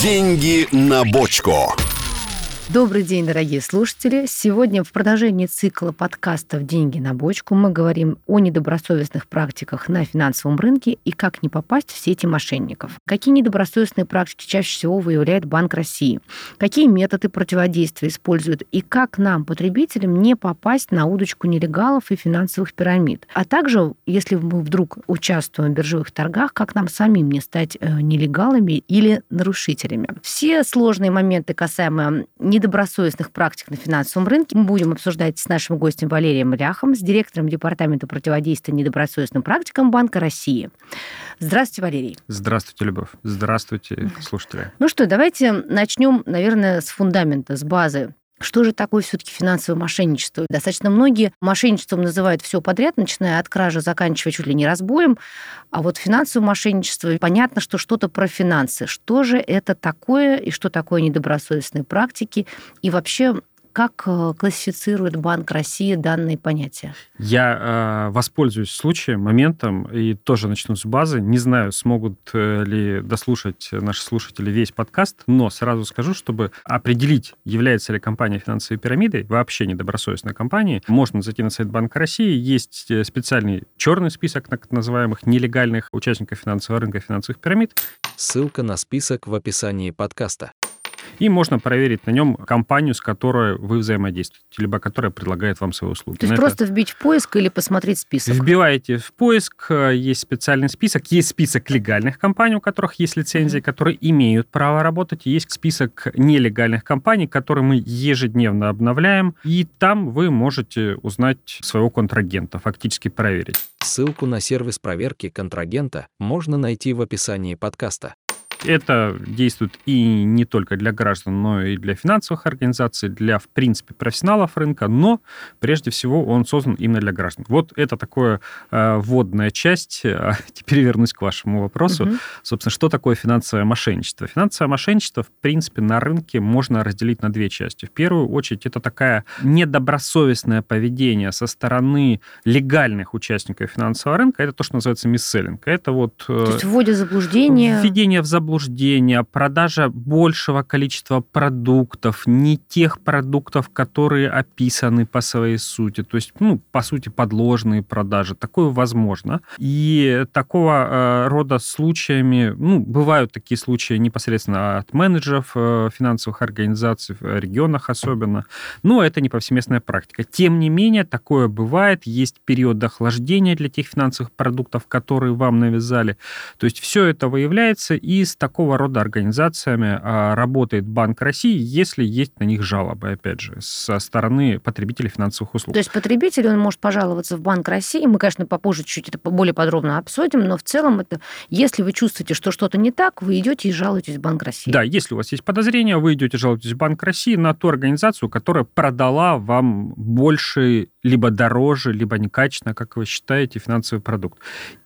Деньги на бочку. Добрый день, дорогие слушатели. Сегодня в продолжении цикла подкастов «Деньги на бочку» мы говорим о недобросовестных практиках на финансовом рынке и как не попасть в сети мошенников. Какие недобросовестные практики чаще всего выявляет Банк России? Какие методы противодействия используют? И как нам, потребителям, не попасть на удочку нелегалов и финансовых пирамид? А также, если мы вдруг участвуем в биржевых торгах, как нам самим не стать э, нелегалами или нарушителями? Все сложные моменты касаемо недобросовестных практик на финансовом рынке мы будем обсуждать с нашим гостем Валерием Ляхом, с директором Департамента противодействия недобросовестным практикам Банка России. Здравствуйте, Валерий. Здравствуйте, Любовь. Здравствуйте, слушатели. Ну что, давайте начнем, наверное, с фундамента, с базы. Что же такое все-таки финансовое мошенничество? Достаточно многие мошенничеством называют все подряд, начиная от кражи, заканчивая чуть ли не разбоем. А вот финансовое мошенничество, понятно, что что-то про финансы. Что же это такое и что такое недобросовестные практики? И вообще, как э, классифицирует Банк России данные понятия? Я э, воспользуюсь случаем, моментом и тоже начну с базы. Не знаю, смогут э, ли дослушать наши слушатели весь подкаст, но сразу скажу, чтобы определить, является ли компания финансовой пирамидой, вообще недобросовестной компанией, можно зайти на сайт Банка России. Есть э, специальный черный список так называемых нелегальных участников финансового рынка финансовых пирамид. Ссылка на список в описании подкаста и можно проверить на нем компанию, с которой вы взаимодействуете, либо которая предлагает вам свои услуги. То есть на просто это... вбить в поиск или посмотреть список? Вбиваете в поиск, э, есть специальный список, есть список легальных компаний, у которых есть лицензии, mm-hmm. которые имеют право работать, есть список нелегальных компаний, которые мы ежедневно обновляем, и там вы можете узнать своего контрагента, фактически проверить. Ссылку на сервис проверки контрагента можно найти в описании подкаста. Это действует и не только для граждан, но и для финансовых организаций, для, в принципе, профессионалов рынка, но прежде всего он создан именно для граждан. Вот это такое э, вводная часть. А теперь вернусь к вашему вопросу. Угу. Собственно, что такое финансовое мошенничество? Финансовое мошенничество, в принципе, на рынке можно разделить на две части. В первую очередь, это такая недобросовестное поведение со стороны легальных участников финансового рынка. Это то, что называется мисселлинг. Это вот... Э, то есть вводит заблуждение? Введение в заблуждение заблуждения, продажа большего количества продуктов, не тех продуктов, которые описаны по своей сути, то есть, ну, по сути, подложные продажи. Такое возможно. И такого э, рода случаями, ну, бывают такие случаи непосредственно от менеджеров э, финансовых организаций, в регионах особенно, но это не повсеместная практика. Тем не менее, такое бывает, есть период охлаждения для тех финансовых продуктов, которые вам навязали. То есть все это выявляется и такого рода организациями а, работает Банк России, если есть на них жалобы, опять же, со стороны потребителей финансовых услуг. То есть потребитель, он может пожаловаться в Банк России, мы, конечно, попозже чуть это более подробно обсудим, но в целом это, если вы чувствуете, что что-то не так, вы идете и жалуетесь в Банк России. Да, если у вас есть подозрения, вы идете жалуетесь в Банк России на ту организацию, которая продала вам больше, либо дороже, либо некачественно, как вы считаете, финансовый продукт.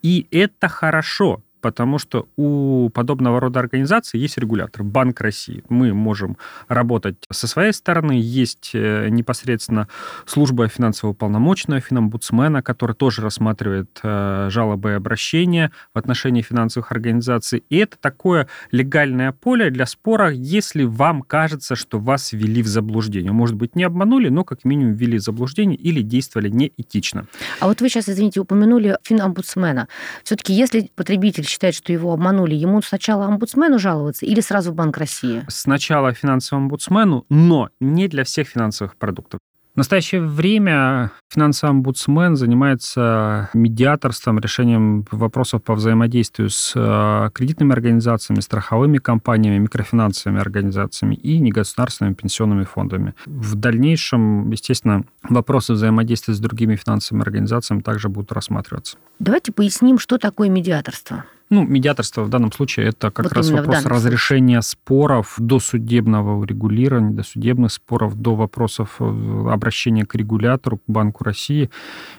И это хорошо, потому что у подобного рода организаций есть регулятор, Банк России. Мы можем работать со своей стороны, есть э, непосредственно служба финансового полномочного, финомбудсмена, который тоже рассматривает э, жалобы и обращения в отношении финансовых организаций. И это такое легальное поле для спора, если вам кажется, что вас ввели в заблуждение. Может быть, не обманули, но как минимум ввели в заблуждение или действовали неэтично. А вот вы сейчас, извините, упомянули финомбудсмена. Все-таки если потребитель считает, что его обманули, ему сначала омбудсмену жаловаться или сразу в Банк России? Сначала финансовому омбудсмену, но не для всех финансовых продуктов. В настоящее время финансовый омбудсмен занимается медиаторством, решением вопросов по взаимодействию с э, кредитными организациями, страховыми компаниями, микрофинансовыми организациями и негосударственными пенсионными фондами. В дальнейшем, естественно, вопросы взаимодействия с другими финансовыми организациями также будут рассматриваться. Давайте поясним, что такое медиаторство. Ну, медиаторство в данном случае это как вот раз вопрос разрешения споров до судебного урегулирования, до судебных споров, до вопросов э, обращения к регулятору, к Банку России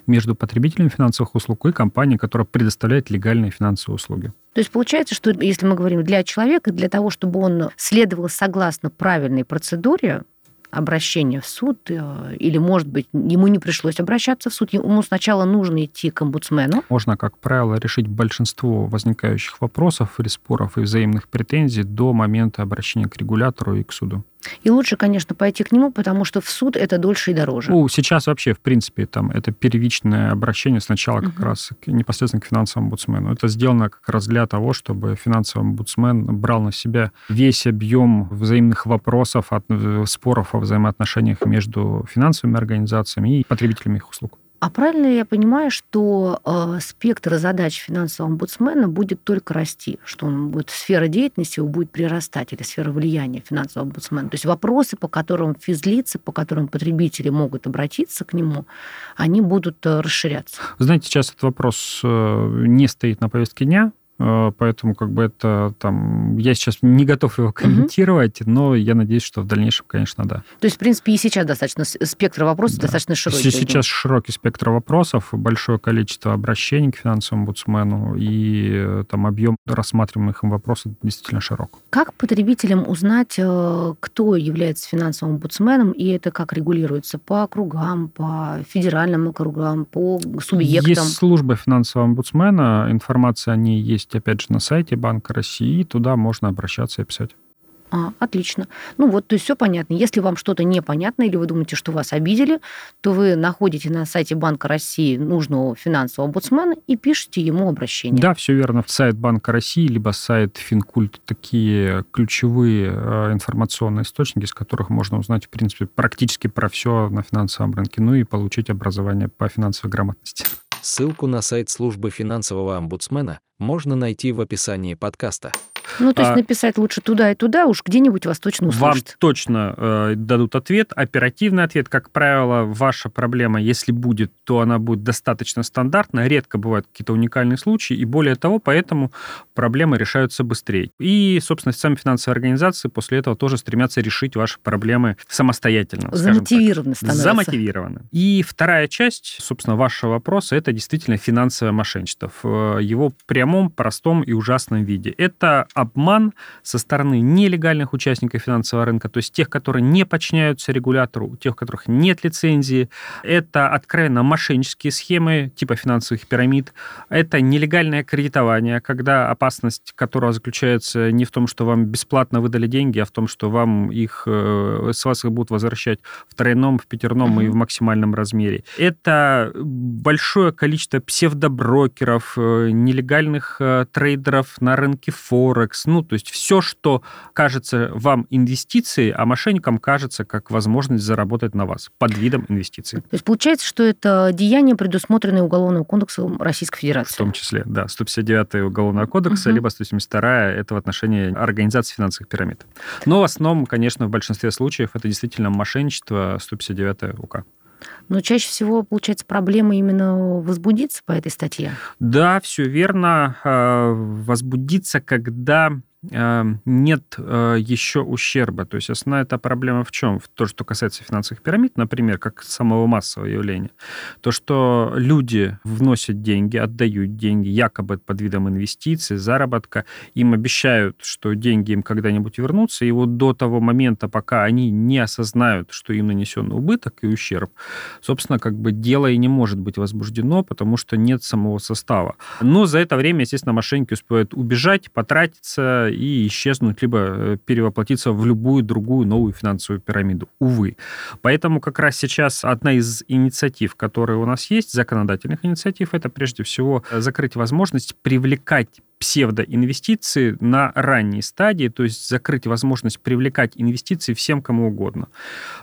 между потребителями финансовых услуг и компанией, которая предоставляет легальные финансовые услуги. То есть получается, что если мы говорим для человека, для того, чтобы он следовал согласно правильной процедуре, обращение в суд, э, или, может быть, ему не пришлось обращаться в суд, ему сначала нужно идти к омбудсмену. Можно, как правило, решить большинство возникающих вопросов или споров и взаимных претензий до момента обращения к регулятору и к суду. И лучше, конечно, пойти к нему, потому что в суд это дольше и дороже. Ну, сейчас вообще, в принципе, там это первичное обращение сначала как угу. раз непосредственно к финансовому омбудсмену. Это сделано как раз для того, чтобы финансовый омбудсмен брал на себя весь объем взаимных вопросов, от, э, споров о взаимоотношениях между финансовыми организациями и потребителями их услуг. А правильно ли я понимаю, что э, спектр задач финансового омбудсмена будет только расти, что он будет сфера деятельности его будет прирастать или сфера влияния финансового омбудсмена? То есть вопросы, по которым физлицы, по которым потребители могут обратиться к нему, они будут э, расширяться. знаете, сейчас этот вопрос э, не стоит на повестке дня, поэтому как бы это там... Я сейчас не готов его комментировать, угу. но я надеюсь, что в дальнейшем, конечно, да. То есть, в принципе, и сейчас достаточно спектр вопросов да. достаточно широкий. Сейчас широкий спектр вопросов, большое количество обращений к финансовому омбудсмену, и э, там объем рассматриваемых им вопросов действительно широк. Как потребителям узнать, э, кто является финансовым омбудсменом, и это как регулируется? По округам, по федеральным округам, по субъектам? Есть служба финансового омбудсмена, информация о ней есть есть, опять же, на сайте Банка России, туда можно обращаться и писать. А, отлично. Ну вот, то есть все понятно. Если вам что-то непонятно или вы думаете, что вас обидели, то вы находите на сайте Банка России нужного финансового омбудсмена и пишете ему обращение. Да, все верно. Сайт Банка России, либо сайт Финкульт такие ключевые э, информационные источники, с которых можно узнать, в принципе, практически про все на финансовом рынке, ну и получить образование по финансовой грамотности. Ссылку на сайт службы финансового омбудсмена можно найти в описании подкаста. Ну, то есть а, написать лучше туда и туда, уж где-нибудь вас точно услышат. Вам точно э, дадут ответ, оперативный ответ. Как правило, ваша проблема, если будет, то она будет достаточно стандартная. Редко бывают какие-то уникальные случаи, и более того, поэтому проблемы решаются быстрее. И, собственно, сами финансовые организации после этого тоже стремятся решить ваши проблемы самостоятельно. Замотивированы становятся. Замотивированы. И вторая часть, собственно, вашего вопроса, это действительно финансовое мошенничество в его прямом, простом и ужасном виде. Это обман со стороны нелегальных участников финансового рынка, то есть тех, которые не подчиняются регулятору, тех, у которых нет лицензии. Это откровенно мошеннические схемы типа финансовых пирамид. Это нелегальное кредитование, когда опасность которого заключается не в том, что вам бесплатно выдали деньги, а в том, что вам их, э, с вас их будут возвращать в тройном, в пятерном mm-hmm. и в максимальном размере. Это большое количество псевдоброкеров, э, нелегальных э, трейдеров на рынке форекс, Форекс, ну, то есть все, что кажется вам инвестицией, а мошенникам кажется как возможность заработать на вас под видом инвестиций. То есть получается, что это деяние, предусмотренное Уголовным кодексом Российской Федерации? В том числе, да. 159 Уголовного кодекса, угу. либо 172 это в отношении организации финансовых пирамид. Но в основном, конечно, в большинстве случаев это действительно мошенничество 159 УК. Но чаще всего, получается, проблема именно возбудиться по этой статье. Да, все верно. А, возбудиться, когда нет э, еще ущерба. То есть основная эта проблема в чем? В то, что касается финансовых пирамид, например, как самого массового явления. То, что люди вносят деньги, отдают деньги якобы под видом инвестиций, заработка, им обещают, что деньги им когда-нибудь вернутся, и вот до того момента, пока они не осознают, что им нанесен убыток и ущерб, собственно, как бы дело и не может быть возбуждено, потому что нет самого состава. Но за это время, естественно, мошенники успевают убежать, потратиться и исчезнуть, либо э, перевоплотиться в любую другую новую финансовую пирамиду. Увы. Поэтому как раз сейчас одна из инициатив, которые у нас есть, законодательных инициатив, это прежде всего закрыть возможность привлекать псевдоинвестиции на ранней стадии, то есть закрыть возможность привлекать инвестиции всем, кому угодно.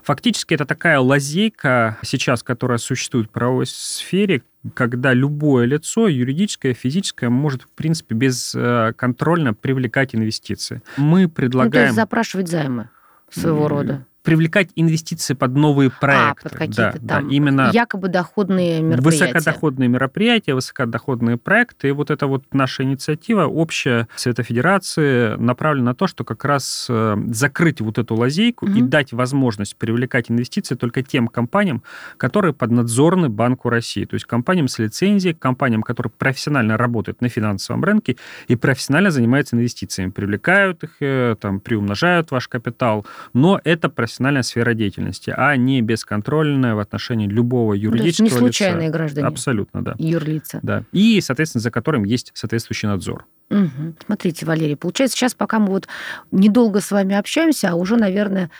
Фактически это такая лазейка сейчас, которая существует в правовой сфере, когда любое лицо, юридическое, физическое, может, в принципе, бесконтрольно привлекать инвестиции. Мы предлагаем... Ну, то есть запрашивать займы своего рода привлекать инвестиции под новые проекты. А, под какие-то да, там да, именно якобы доходные мероприятия. Высокодоходные мероприятия, высокодоходные проекты. И вот эта вот наша инициатива общая Совета Федерации направлена на то, что как раз э, закрыть вот эту лазейку угу. и дать возможность привлекать инвестиции только тем компаниям, которые поднадзорны Банку России. То есть компаниям с лицензией, компаниям, которые профессионально работают на финансовом рынке и профессионально занимаются инвестициями. Привлекают их, э, там, приумножают ваш капитал. Но это профессиональная сфера деятельности, а не бесконтрольная в отношении любого юридического Ну, то есть не случайные лица. граждане. Абсолютно, да. Юрлица. да. И, соответственно, за которым есть соответствующий надзор. Мгм. Смотрите, Валерий, получается, сейчас пока мы вот недолго с вами общаемся, а уже, наверное,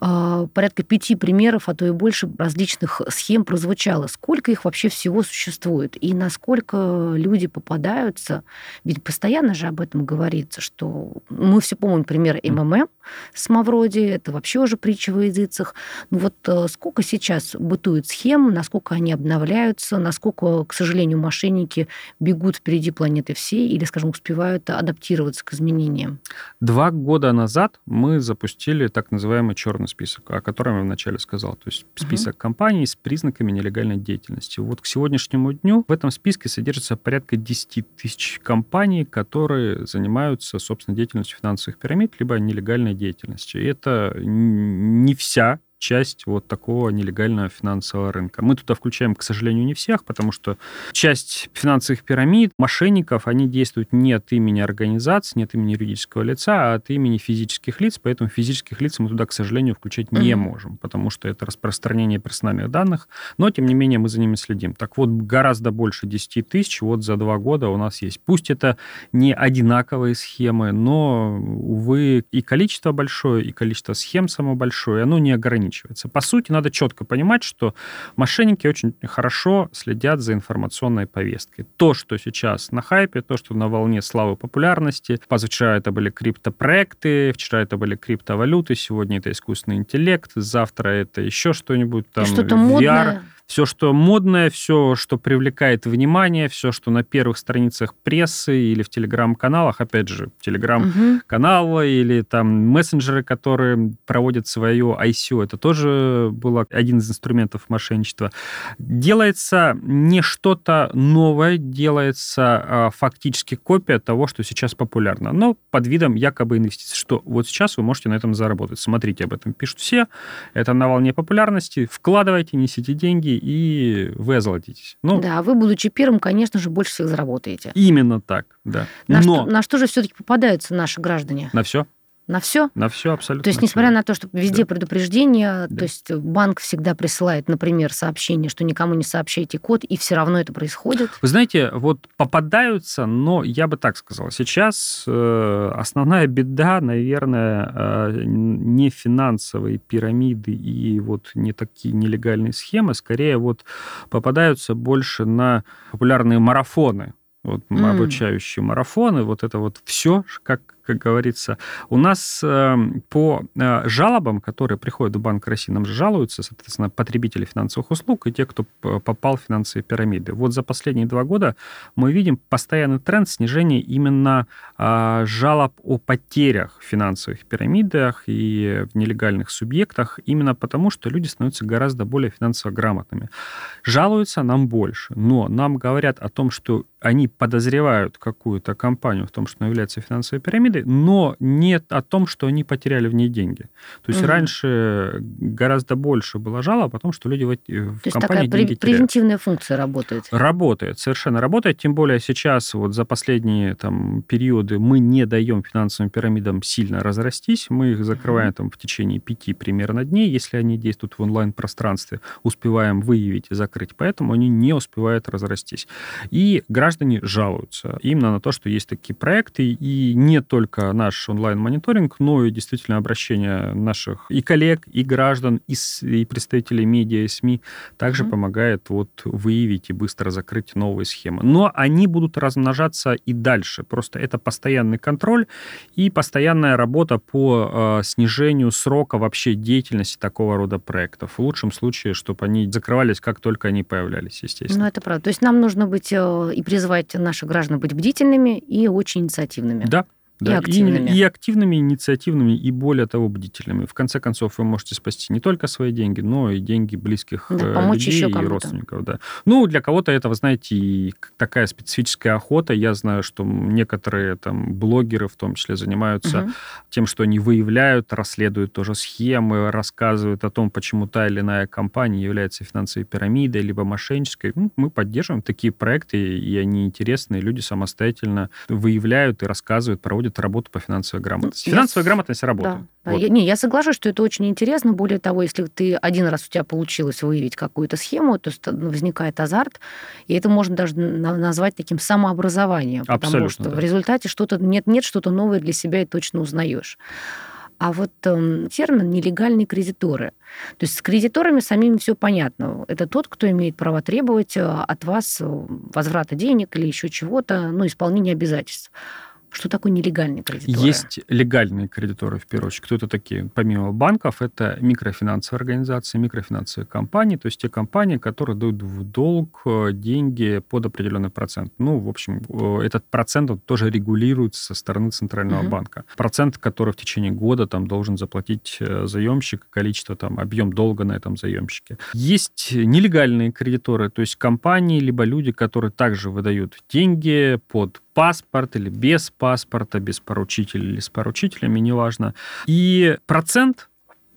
порядка пяти примеров, а то и больше различных схем прозвучало. Сколько их вообще всего существует? И насколько люди попадаются? Ведь постоянно же об этом говорится, что мы все помним пример МММ с Мавроди, это вообще уже притча во языцах. Ну вот э, сколько сейчас бытует схем, насколько они обновляются, насколько, к сожалению, мошенники бегут впереди планеты всей или, скажем, успевают адаптироваться к изменениям? Два года назад мы запустили так называемый черный список, о котором я вначале сказал. То есть список компаний с признаками нелегальной деятельности. Вот к сегодняшнему дню в этом списке содержится порядка 10 тысяч компаний, которые занимаются, собственно, деятельностью финансовых пирамид, либо нелегальной деятельностью. И это не вся часть вот такого нелегального финансового рынка. Мы туда включаем, к сожалению, не всех, потому что часть финансовых пирамид, мошенников, они действуют не от имени организации, не от имени юридического лица, а от имени физических лиц, поэтому физических лиц мы туда, к сожалению, включать не можем, потому что это распространение персональных данных, но, тем не менее, мы за ними следим. Так вот, гораздо больше 10 тысяч вот за два года у нас есть. Пусть это не одинаковые схемы, но, увы, и количество большое, и количество схем само большое, оно не ограничивается. По сути, надо четко понимать, что мошенники очень хорошо следят за информационной повесткой. То, что сейчас на хайпе, то, что на волне славы популярности. Позавчера это были криптопроекты, вчера это были криптовалюты, сегодня это искусственный интеллект, завтра это еще что-нибудь там, И Что-то VR модное. Все, что модное, все, что привлекает внимание, все, что на первых страницах прессы или в телеграм-каналах, опять же, телеграм-каналы Мгм. или там мессенджеры, которые проводят свое ICO, это тоже был один из инструментов мошенничества. Делается не что-то новое, делается а, фактически копия того, что сейчас популярно, но под видом якобы инвестиций, что вот сейчас вы можете на этом заработать. Смотрите, об этом пишут все, это на волне популярности, вкладывайте, несите деньги, и вы озолотитесь. Ну, Да, вы, будучи первым, конечно же, больше всех заработаете. именно так, да. На, Но что, на что же все-таки попадаются наши граждане? на все, На все? на все абсолютно. То есть, несмотря на то, что везде Да. предупреждения, Да. то есть банк всегда присылает, например, сообщение, что никому не сообщайте код, и все равно это происходит. Вы знаете, вот попадаются, но я бы так сказал, сейчас э, основная беда, наверное, э, не финансовые пирамиды и вот не такие нелегальные схемы, скорее вот попадаются больше на популярные марафоны, вот М. обучающие марафоны, вот это вот все, как как говорится. У нас э, по э, жалобам, которые приходят в Банк России, нам же жалуются, соответственно, потребители финансовых услуг и те, кто попал в финансовые пирамиды. Вот за последние два года мы видим постоянный тренд снижения именно а, жалоб о потерях в финансовых пирамидах и в нелегальных субъектах, именно потому, что люди становятся гораздо более финансово грамотными. Жалуются нам больше, но нам говорят о том, что они подозревают какую-то компанию в том, что она является финансовой пирамидой, но нет о том, что они потеряли в ней деньги. То есть Мгм. раньше гораздо больше было жалоб о том, что люди в, в То есть компании такая пре- деньги теряют. превентивная функция работает. Работает, совершенно работает. Тем более сейчас, вот за последние там, периоды, мы не даем финансовым пирамидам сильно разрастись. Мы их закрываем там, в течение пяти примерно дней, если они действуют в онлайн-пространстве. Успеваем выявить и закрыть. Поэтому они не успевают разрастись. И граждане жалуются именно на то, что есть такие проекты. И не только наш онлайн-мониторинг, но и действительно обращение наших и коллег, и граждан, и, с- и представителей медиа, и СМИ также Мгм. помогает вот выявить и быстро закрыть новые схемы. Но они будут размножаться и дальше. Просто это постоянный контроль и постоянная работа по э, снижению срока вообще деятельности такого рода проектов. В лучшем случае, чтобы они закрывались, как только они появлялись, Ну, естественно. это правда. То есть нам нужно быть э, и призывать наших граждан быть бдительными и очень инициативными. Да. Да, активными. И, и активными, инициативными, и более того, бдительными. В конце концов, вы можете спасти не только свои деньги, но и деньги близких Да, э, помочь людей еще и родственников. Да. Ну, для кого-то это, вы знаете, и такая специфическая охота. Я знаю, что некоторые там блогеры в том числе занимаются Мгм. тем, что они выявляют, расследуют тоже схемы, рассказывают о том, почему та или иная компания является финансовой пирамидой, либо мошеннической. Ну, мы поддерживаем такие проекты, и они интересные. Люди самостоятельно выявляют и рассказывают, проводят проводит работу по финансовой грамотности. Я Финансовая с- грамотность Да, работает. да. Вот. Я, не, я соглашусь, что это очень интересно. Более того, если ты один раз у тебя получилось выявить какую-то схему, то ст- возникает азарт, и это можно даже на- назвать таким самообразованием, потому Абсолютно, что да. в результате что-то нет-нет, что-то новое для себя и точно узнаешь. А вот эм, термин нелегальные кредиторы. То есть с кредиторами самими все понятно. Это тот, кто имеет право требовать э, от вас э, возврата денег или еще чего-то, ну, исполнения обязательств. Что такое нелегальные кредиторы? Есть легальные кредиторы, в первую очередь. Кто это такие? Помимо банков, это микрофинансовые организации, микрофинансовые компании, то есть те компании, которые дают в долг э, деньги под определенный процент. Ну, в общем, э, этот процент он тоже регулируется со стороны Центрального Мгм. банка. Процент, который в течение года там должен заплатить э, заемщик, количество, там, объем долга на этом заемщике. Есть нелегальные кредиторы, то есть компании, либо люди, которые также выдают деньги под паспорт или без паспорта, без поручителя или с поручителями, неважно. И процент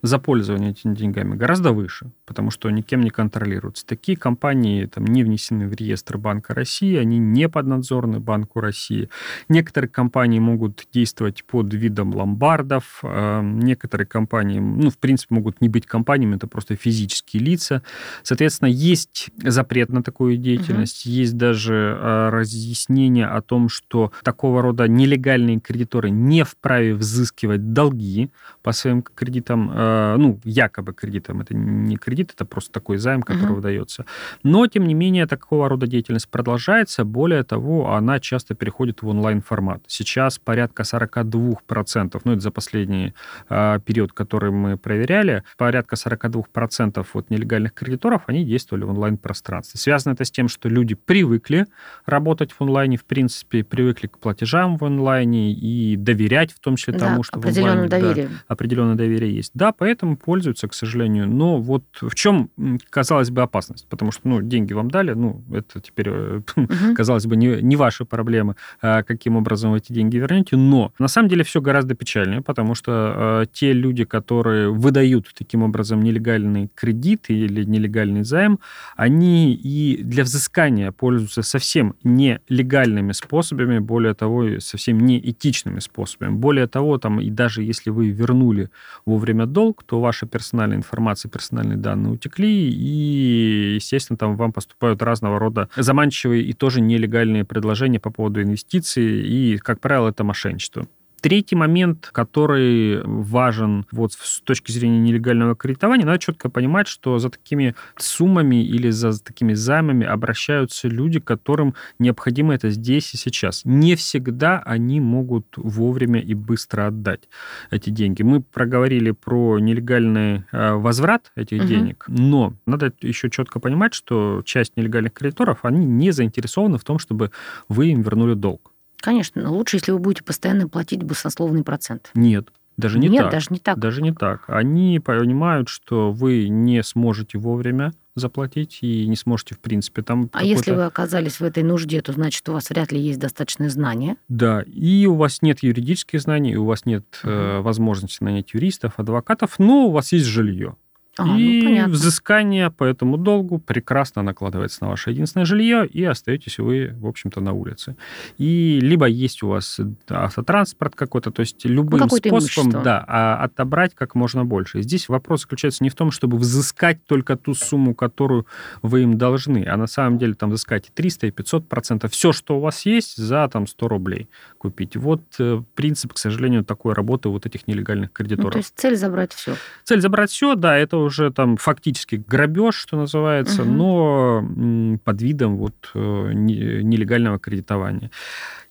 за пользование этими деньгами гораздо выше, потому что никем не контролируются. Такие компании там, не внесены в реестр Банка России, они не поднадзорны Банку России. Некоторые компании могут действовать под видом ломбардов, э, некоторые компании, ну, в принципе, могут не быть компаниями, это просто физические лица. Соответственно, есть запрет на такую деятельность, есть даже э, разъяснение о том, что такого рода нелегальные кредиторы не вправе взыскивать долги по своим кредитам, э, ну, якобы кредитам. Это не кредит, это просто такой займ, который Мгм. выдается. Но, тем не менее, такого рода деятельность продолжается. Более того, она часто переходит в онлайн-формат. Сейчас порядка 42%, ну, это за последний э, период, который мы проверяли, порядка 42% от нелегальных кредиторов, они действовали в онлайн-пространстве. Связано это с тем, что люди привыкли работать в онлайне, в принципе, привыкли к платежам в онлайне и доверять в том числе Да, тому, что в определенное онлайне, да, доверие. определенное доверие есть. Да, поэтому пользуются, к сожалению. Но вот в чем, казалось бы, опасность? Потому что, ну, деньги вам дали, ну, это теперь, Мгм. казалось бы, не, не ваши проблемы, а каким образом вы эти деньги вернете. Но на самом деле все гораздо печальнее, потому что э, те люди, которые выдают таким образом нелегальный кредит или нелегальный займ, они и для взыскания пользуются совсем нелегальными способами, более того, совсем неэтичными способами. Более того, там, и даже если вы вернули вовремя долг, то ваша персональная информация, персональные данные утекли, и, естественно, там вам поступают разного рода заманчивые и тоже нелегальные предложения по поводу инвестиций, и, как правило, это мошенничество. Третий момент, который важен вот с точки зрения нелегального кредитования, надо четко понимать, что за такими суммами или за такими займами обращаются люди, которым необходимо это здесь и сейчас. Не всегда они могут вовремя и быстро отдать эти деньги. Мы проговорили про нелегальный э, возврат этих Мгм. денег, но надо еще четко понимать, что часть нелегальных кредиторов, они не заинтересованы в том, чтобы вы им вернули долг. Конечно, но лучше, если вы будете постоянно платить баснословный процент. Нет, даже не Нет, так. даже не так. Даже не так. Они понимают, что вы не сможете вовремя заплатить и не сможете, в принципе, там... А если вы оказались в этой нужде, то значит, у вас вряд ли есть достаточное знание. Да, и у вас нет юридических знаний, у вас нет э, Мгм. возможности нанять юристов, адвокатов, но у вас есть жилье. А, ну, и понятно. взыскание по этому долгу прекрасно накладывается на ваше единственное жилье, и остаетесь вы, в общем-то, на улице. И либо есть у вас автотранспорт какой-то, то есть любым Ну, способом имущество. да, а отобрать как можно больше. Здесь вопрос заключается не в том, чтобы взыскать только ту сумму, которую вы им должны, а на самом деле там взыскать и 300, и 500 процентов. Все, что у вас есть, за там 100 рублей купить. Вот э, принцип, к сожалению, такой работы вот этих нелегальных Ну, кредиторов. то есть цель забрать все. Цель забрать все, да, это уже там фактически грабеж, что называется, Мгм. но под видом вот э, не- нелегального кредитования.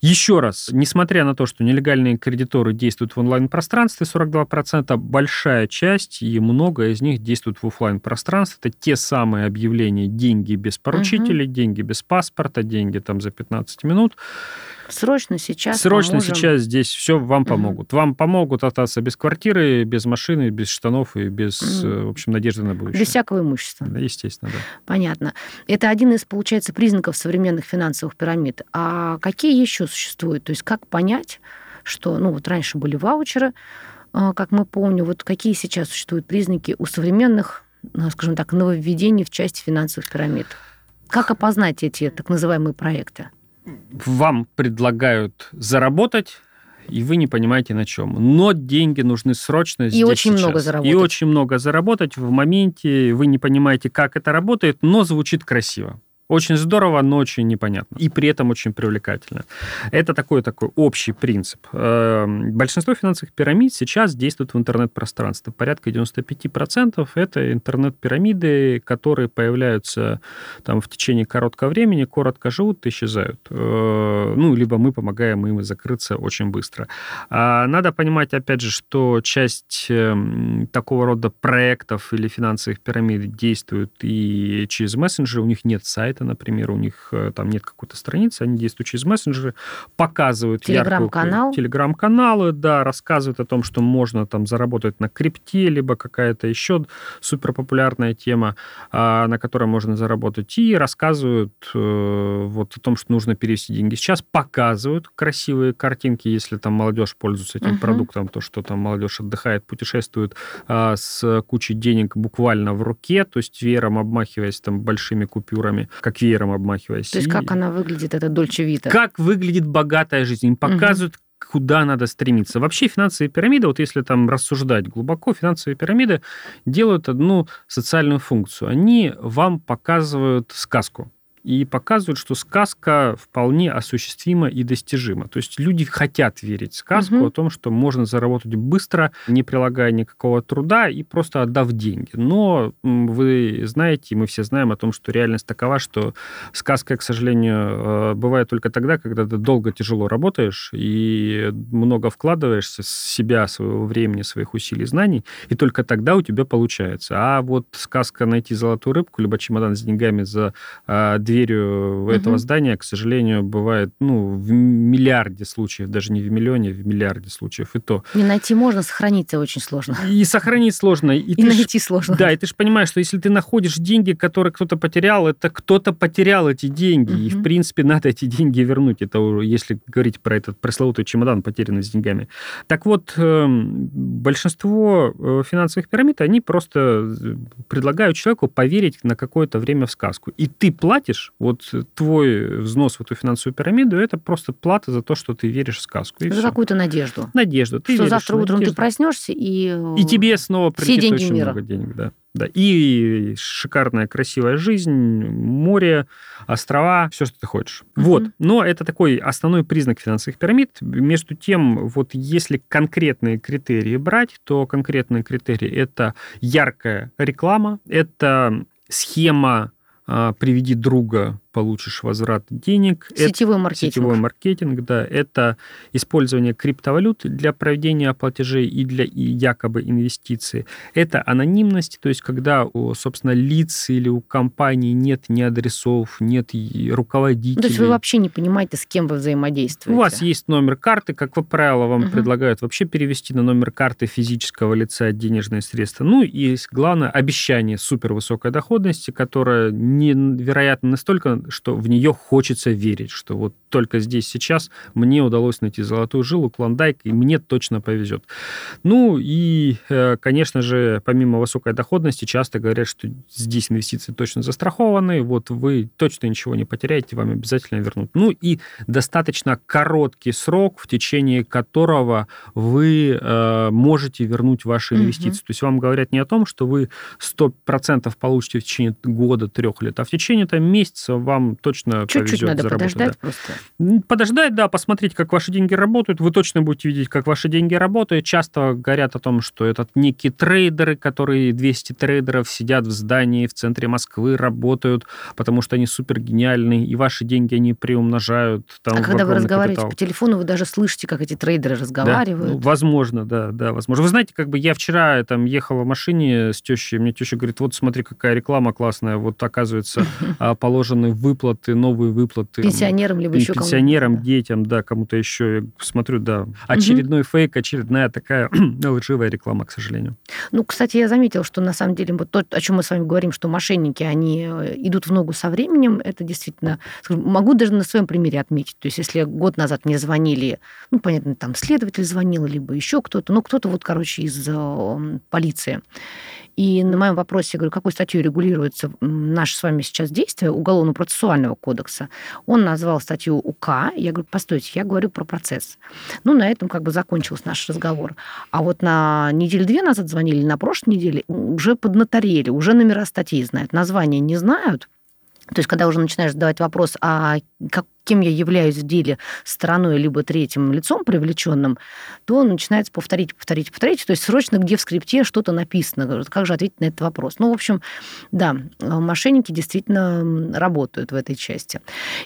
Еще раз, несмотря на то, что нелегальные кредиторы действуют в онлайн-пространстве, 42%, большая часть и много из них действуют в офлайн пространстве Это те самые объявления «деньги без поручителей», «деньги без паспорта», «деньги там за 15 минут». Срочно сейчас Срочно поможем. сейчас здесь все вам помогут. Вам помогут остаться без квартиры, без машины, без штанов и без, э, в общем, надежды на будущее. Без всякого имущества. Да, естественно, да. Понятно. Это один из, получается, признаков современных финансовых пирамид. А какие еще существуют? То есть как понять, что, ну вот раньше были ваучеры, а, как мы помним, вот какие сейчас существуют признаки у современных, ну, скажем так, нововведений в части финансовых пирамид? Как опознать эти так называемые проекты? Вам предлагают заработать и вы не понимаете на чем. Но деньги нужны срочно здесь И очень сейчас. много заработать. И очень много заработать в моменте. Вы не понимаете, как это работает, но звучит красиво. Очень здорово, но очень непонятно. И при этом очень привлекательно. Это такой такой общий принцип. Эм, Большинство финансовых пирамид сейчас действуют в интернет-пространстве. Порядка 95% это интернет-пирамиды, которые появляются там в течение короткого времени, коротко живут и исчезают. Э, Ну, либо мы помогаем им закрыться очень быстро. А Надо понимать, опять же, что часть эм, такого рода проектов или финансовых пирамид действуют и через мессенджеры, у них нет сайта, например, у них э, там нет какой-то страницы, они действуют через мессенджеры, показывают яркую- Телеграм-канал. телеграм-каналы, да, рассказывают о том, что можно там заработать на крипте, либо какая-то еще суперпопулярная тема, а, на которой можно заработать, и рассказывают э, вот о том, что нужно перевести деньги. Сейчас показывают красивые картинки, если там молодежь пользуется этим Мгм. продуктом, то, что там молодежь отдыхает, путешествует а, с кучей денег буквально в руке, то есть веером обмахиваясь там большими купюрами, как веером обмахиваясь. То есть И- как она выглядит, это Дольче Вита? как выглядит богатая жизнь. Им показывают, куда надо стремиться. Вообще финансовые пирамиды, вот если там рассуждать глубоко, финансовые пирамиды делают одну социальную функцию. Они вам показывают сказку. И показывают, что сказка вполне осуществима и достижима. То есть люди хотят верить в сказку Мгм. о том, что можно заработать быстро, не прилагая никакого труда и просто отдав деньги. Но вы знаете, и мы все знаем о том, что реальность такова, что сказка, к сожалению, э, бывает только тогда, когда ты долго тяжело работаешь и много вкладываешься с себя, своего времени, своих усилий, знаний, и только тогда у тебя получается. А вот сказка найти золотую рыбку, либо чемодан с деньгами за э, дверью этого Мгм. здания, к сожалению, бывает ну, в миллиарде случаев, даже не в миллионе, в миллиарде случаев, и то. Не найти можно, сохраниться очень сложно. И сохранить сложно. И, И, ты ж- найти сложно. да, и ты же понимаешь, что если ты находишь деньги, которые кто-то потерял, это кто-то потерял эти деньги. И, в принципе, надо эти деньги вернуть. Это если говорить про этот пресловутый чемодан, потерянный с деньгами. Так вот, эм, большинство э, финансовых пирамид, они просто э, предлагают человеку поверить на какое-то время в сказку. И ты платишь, вот э, твой взнос в эту финансовую пирамиду, это просто плата за то, что ты веришь в сказку. За какую-то надежду. Надежду. Ты что веришь завтра утром ты надежду. проснешься и... э, И тебе снова прилетит очень мира. много денег, да. Да. И шикарная, красивая жизнь, море, острова, все, что ты хочешь. Мгм. Вот. Но это такой основной признак финансовых пирамид. Между тем, вот если конкретные критерии брать, то конкретные критерии – это яркая реклама, это схема «приведи друга, получишь возврат денег», это Сетевой маркетинг. Сетевой маркетинг, да, это использование криптовалют для проведения платежей и для и якобы инвестиций. Это анонимность, то есть когда у, собственно, лиц или у компании нет ни адресов, нет руководителей. То есть вы вообще не понимаете, с кем вы взаимодействуете. У вас есть номер карты, как правило, вам Мгм. предлагают вообще перевести на номер карты физического лица денежные средства. Ну и главное, обещание супервысокой доходности, которая невероятно настолько, что в нее хочется верить, что вот только здесь сейчас мне удалось найти золотую жилу, клондайк, и мне точно повезет. Ну и, э, конечно же, помимо высокой доходности, часто говорят, что здесь инвестиции точно застрахованы, вот вы точно ничего не потеряете, вам обязательно вернут. Ну и достаточно короткий срок, в течение которого вы э, можете вернуть ваши инвестиции. То есть вам говорят не о том, что вы 100% получите в течение года, трех лет, а в течение там, месяца вам точно Чуть-чуть повезет надо заработать. подождать да. просто. Подождать, да, посмотреть, как ваши деньги работают. Вы точно будете видеть, как ваши деньги работают. Часто говорят о том, что это некие трейдеры, которые 200 трейдеров сидят в здании в центре Москвы, работают, потому что они супер гениальные, и ваши деньги они приумножают. Там, А когда вы разговариваете капитал. по телефону, вы даже слышите, как эти трейдеры Да, ну, разговаривают. возможно, да, да, возможно. Вы знаете, как бы я вчера там ехал в машине с тещей, мне теща говорит, вот смотри, какая реклама классная, вот оказывается а, положены выплаты, новые выплаты. Пенсионерам, либо Пен- еще пенсионерам, да. детям, да, кому-то еще. Я смотрю, да, очередной фейк, очередная такая лживая реклама, к сожалению. Ну, кстати, я заметила, что на самом деле вот то, о чем мы с вами говорим, что мошенники, они э, идут в ногу со временем, это действительно, скажем, могу даже на своем примере отметить. То есть, если год назад мне звонили, ну, понятно, там следователь звонил, либо еще кто-то, ну, кто-то вот, короче, из э, полиции. И на моем вопросе я говорю, какой статьей регулируется наше с вами сейчас действие Уголовно-процессуального кодекса, он назвал статью УК. Я говорю, постойте, я говорю про процесс. Ну, на этом как бы закончился наш разговор. А вот на неделю две назад звонили, на прошлой неделе уже поднаторели, уже номера статей знают, названия не знают, то есть, когда уже начинаешь задавать вопрос, а как, кем я являюсь в деле стороной либо третьим лицом привлеченным, то начинается повторить, повторить, повторить. То есть срочно где в скрипте что-то написано. Как же ответить на этот вопрос? Ну, в общем, да, мошенники действительно работают в этой части.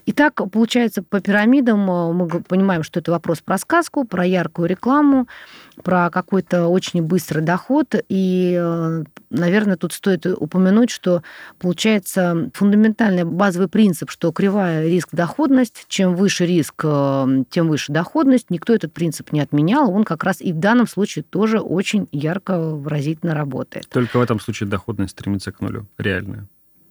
Итак, получается, по пирамидам мы понимаем, что это вопрос про сказку, про яркую рекламу, про какой-то очень быстрый доход. И, э, наверное, тут стоит упомянуть, что получается фундаментальный базовый принцип, что кривая риск-доходность, чем выше риск, э, тем выше доходность. Никто этот принцип не отменял. Он как раз и в данном случае тоже очень ярко, выразительно работает. Только в этом случае доходность стремится к нулю, реальная.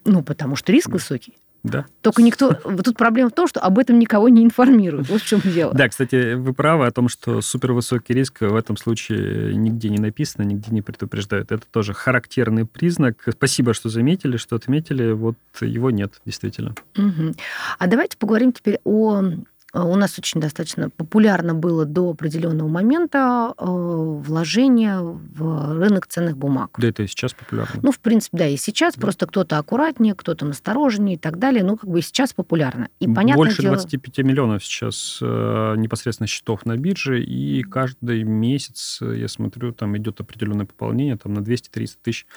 Ну, потому что риск высокий. Да. Только никто... Тут проблема в том, что об этом никого не информируют. Вот в чем дело. Да, кстати, вы правы о том, что супервысокий риск в этом случае нигде не написано, нигде не предупреждают. Это тоже характерный признак. Спасибо, что заметили, что отметили. Вот его нет, действительно. Угу. А давайте поговорим теперь о у нас очень достаточно популярно было до определенного момента э, вложение в рынок ценных бумаг. Да, это и сейчас популярно. Ну, в принципе, да, и сейчас. Да. Просто кто-то аккуратнее, кто-то настороженнее и так далее. Ну, как бы и сейчас популярно. И понятно Больше дело... 25 миллионов сейчас э, непосредственно счетов на бирже, и каждый месяц, я смотрю, там идет определенное пополнение, там на 200-300 тысяч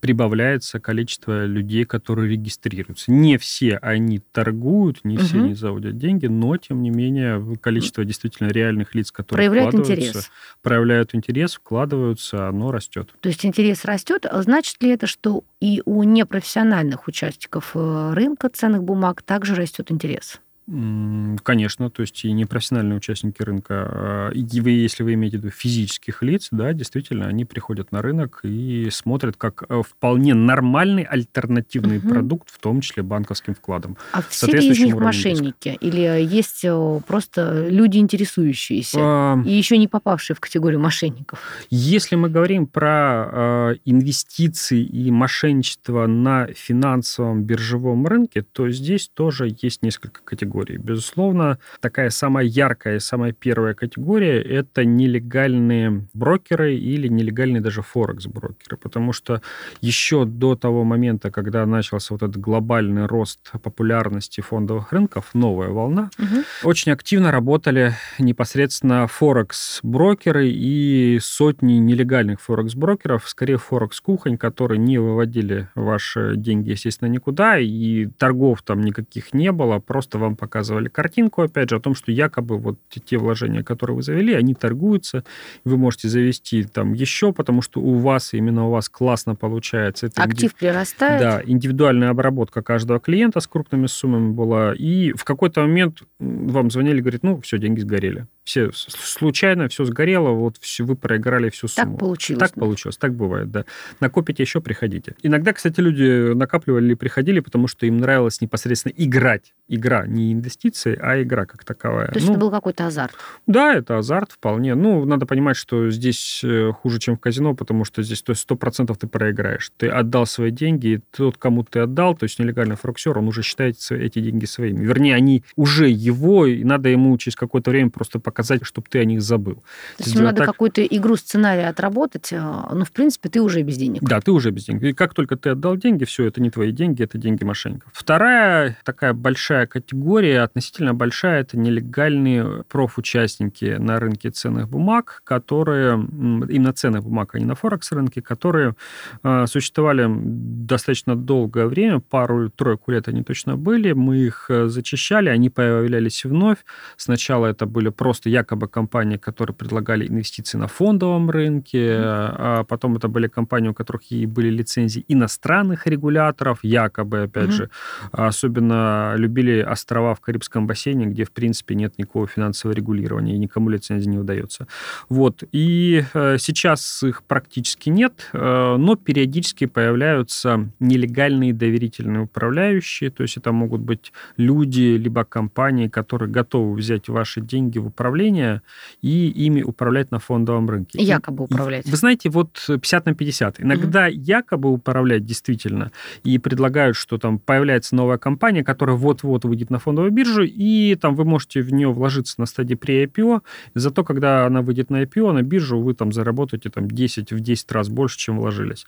прибавляется количество людей, которые регистрируются. Не все они торгуют, не угу. все они заводят деньги, но, тем не менее, количество действительно реальных лиц, которые проявляют интерес. проявляют интерес, вкладываются, оно растет. То есть интерес растет. А значит ли это, что и у непрофессиональных участников э, рынка ценных бумаг также растет интерес? Конечно, то есть и непрофессиональные участники рынка, а, и вы, если вы имеете в виду физических лиц, да, действительно, они приходят на рынок и смотрят как э, вполне нормальный альтернативный угу. продукт, в том числе банковским вкладом. А все ли из них мошенники? Риска. Или есть э, просто люди интересующиеся а... и еще не попавшие в категорию мошенников? Если мы говорим про э, инвестиции и мошенничество на финансовом биржевом рынке, то здесь тоже есть несколько категорий категорий. Безусловно, такая самая яркая, самая первая категория – это нелегальные брокеры или нелегальные даже форекс-брокеры, потому что еще до того момента, когда начался вот этот глобальный рост популярности фондовых рынков, новая волна, угу. очень активно работали непосредственно форекс-брокеры и сотни нелегальных форекс-брокеров, скорее форекс-кухонь, которые не выводили ваши деньги, естественно, никуда, и торгов там никаких не было, просто вам показывали картинку, опять же, о том, что якобы вот те вложения, которые вы завели, они торгуются, вы можете завести там еще, потому что у вас, именно у вас классно получается. Это Актив инди... прирастает. Да, индивидуальная обработка каждого клиента с крупными суммами была, и в какой-то момент вам звонили, говорит, ну, все, деньги сгорели все случайно, все сгорело, вот все, вы проиграли всю сумму. Так получилось. Так получилось, так бывает, да. Накопите еще, приходите. Иногда, кстати, люди накапливали или приходили, потому что им нравилось непосредственно играть. Игра, не инвестиции, а игра как таковая. То есть ну, это был какой-то азарт? Да, это азарт вполне. Ну, надо понимать, что здесь э, хуже, чем в казино, потому что здесь то есть 100% ты проиграешь. Ты отдал свои деньги, и тот, кому ты отдал, то есть нелегальный фруксер, он уже считает эти деньги своими. Вернее, они уже его, и надо ему через какое-то время просто показать показать, чтобы ты о них забыл. То есть надо так... какую-то игру сценария отработать, а, но, в принципе, ты уже без денег. Да, ты уже без денег. И как только ты отдал деньги, все, это не твои деньги, это деньги мошенников. Вторая такая большая категория, относительно большая, это нелегальные профучастники на рынке ценных бумаг, которые, именно ценных бумаг, а не на Форекс-рынке, которые э, существовали достаточно долгое время, пару-тройку лет они точно были, мы их э, зачищали, они появлялись вновь. Сначала это были просто просто якобы компании, которые предлагали инвестиции на фондовом рынке, а потом это были компании, у которых и были лицензии иностранных регуляторов, якобы, опять mm-hmm. же, особенно любили острова в Карибском бассейне, где, в принципе, нет никакого финансового регулирования, и никому лицензия не удается. Вот. И э, сейчас их практически нет, э, но периодически появляются нелегальные доверительные управляющие, то есть это могут быть люди, либо компании, которые готовы взять ваши деньги в управление управления и ими управлять на фондовом рынке. Якобы управлять. Вы знаете, вот 50 на 50. Иногда угу. якобы управлять действительно и предлагают, что там появляется новая компания, которая вот-вот выйдет на фондовую биржу, и там вы можете в нее вложиться на стадии при IPO, зато когда она выйдет на IPO, на биржу, вы там заработаете там 10 в 10 раз больше, чем вложились.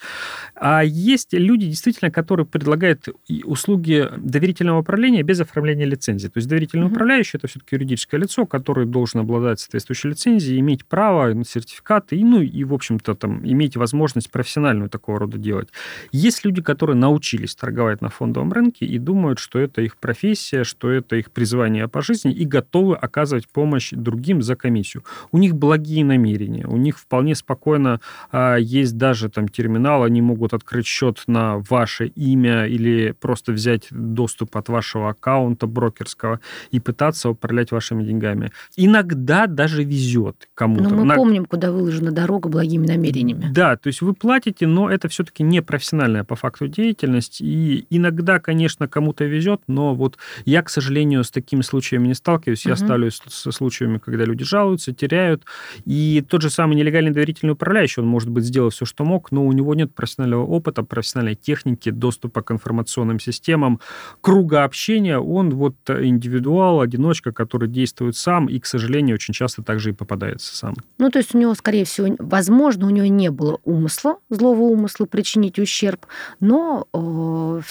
А есть люди, действительно, которые предлагают услуги доверительного управления без оформления лицензии. То есть доверительный mm-hmm. управляющий это все-таки юридическое лицо, которое должен обладать соответствующей лицензией, иметь право на сертификаты, и, ну и, в общем-то, там, иметь возможность профессиональную такого рода делать. Есть люди, которые научились торговать на фондовом рынке и думают, что это их профессия, что это их призвание по жизни, и готовы оказывать помощь другим за комиссию. У них благие намерения, у них вполне спокойно а, есть даже там терминал, они могут открыть счет на ваше имя или просто взять доступ от вашего аккаунта брокерского и пытаться управлять вашими деньгами. Иногда даже везет кому-то. Но мы на... помним, куда выложена дорога благими намерениями. Да, то есть вы платите, но это все-таки не профессиональная по факту деятельность. И иногда, конечно, кому-то везет, но вот я, к сожалению, с такими случаями не сталкиваюсь. Угу. Я сталкиваюсь со случаями, когда люди жалуются, теряют. И тот же самый нелегальный доверительный управляющий, он, может быть, сделал все, что мог, но у него нет профессионального опыта, профессиональной техники, доступа к информационным системам, круга общения. Он вот индивидуал, одиночка, который действует сам и, к сожалению, очень часто также и попадается сам. Ну, то есть у него, скорее всего, возможно, у него не было умысла, злого умысла причинить ущерб, но э, в